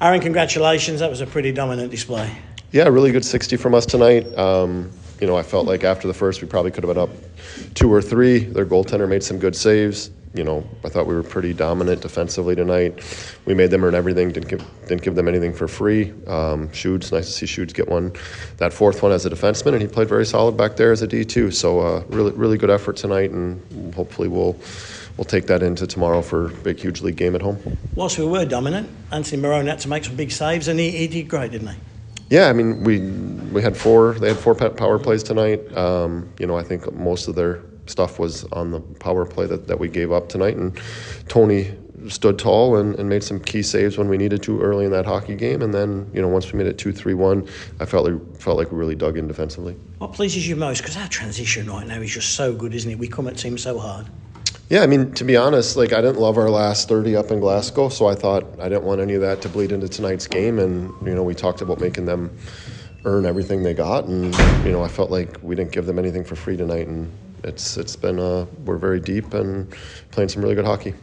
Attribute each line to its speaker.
Speaker 1: Aaron, congratulations. That was a pretty dominant display.
Speaker 2: Yeah, really good 60 from us tonight. Um, you know, I felt like after the first, we probably could have been up two or three. Their goaltender made some good saves. You know, I thought we were pretty dominant defensively tonight. We made them earn everything. Didn't give didn't give them anything for free. Um, Shoots, nice to see Shoots get one, that fourth one as a defenseman, and he played very solid back there as a D two. So uh, really really good effort tonight, and hopefully we'll we'll take that into tomorrow for a big huge league game at home.
Speaker 1: Whilst we were dominant, Anthony Marone had to make some big saves, and he, he did great, didn't he?
Speaker 2: Yeah, I mean we we had four. They had four power plays tonight. Um, you know, I think most of their stuff was on the power play that, that we gave up tonight, and Tony stood tall and, and made some key saves when we needed to early in that hockey game. And then you know once we made it two three one, I felt like felt like we really dug in defensively.
Speaker 1: What pleases you most? Because our transition right now is just so good, isn't it? We come at teams so hard.
Speaker 2: Yeah, I mean, to be honest, like I didn't love our last 30 up in Glasgow, so I thought I didn't want any of that to bleed into tonight's game. And, you know, we talked about making them earn everything they got. And, you know, I felt like we didn't give them anything for free tonight. And it's it's been, uh, we're very deep and playing some really good hockey.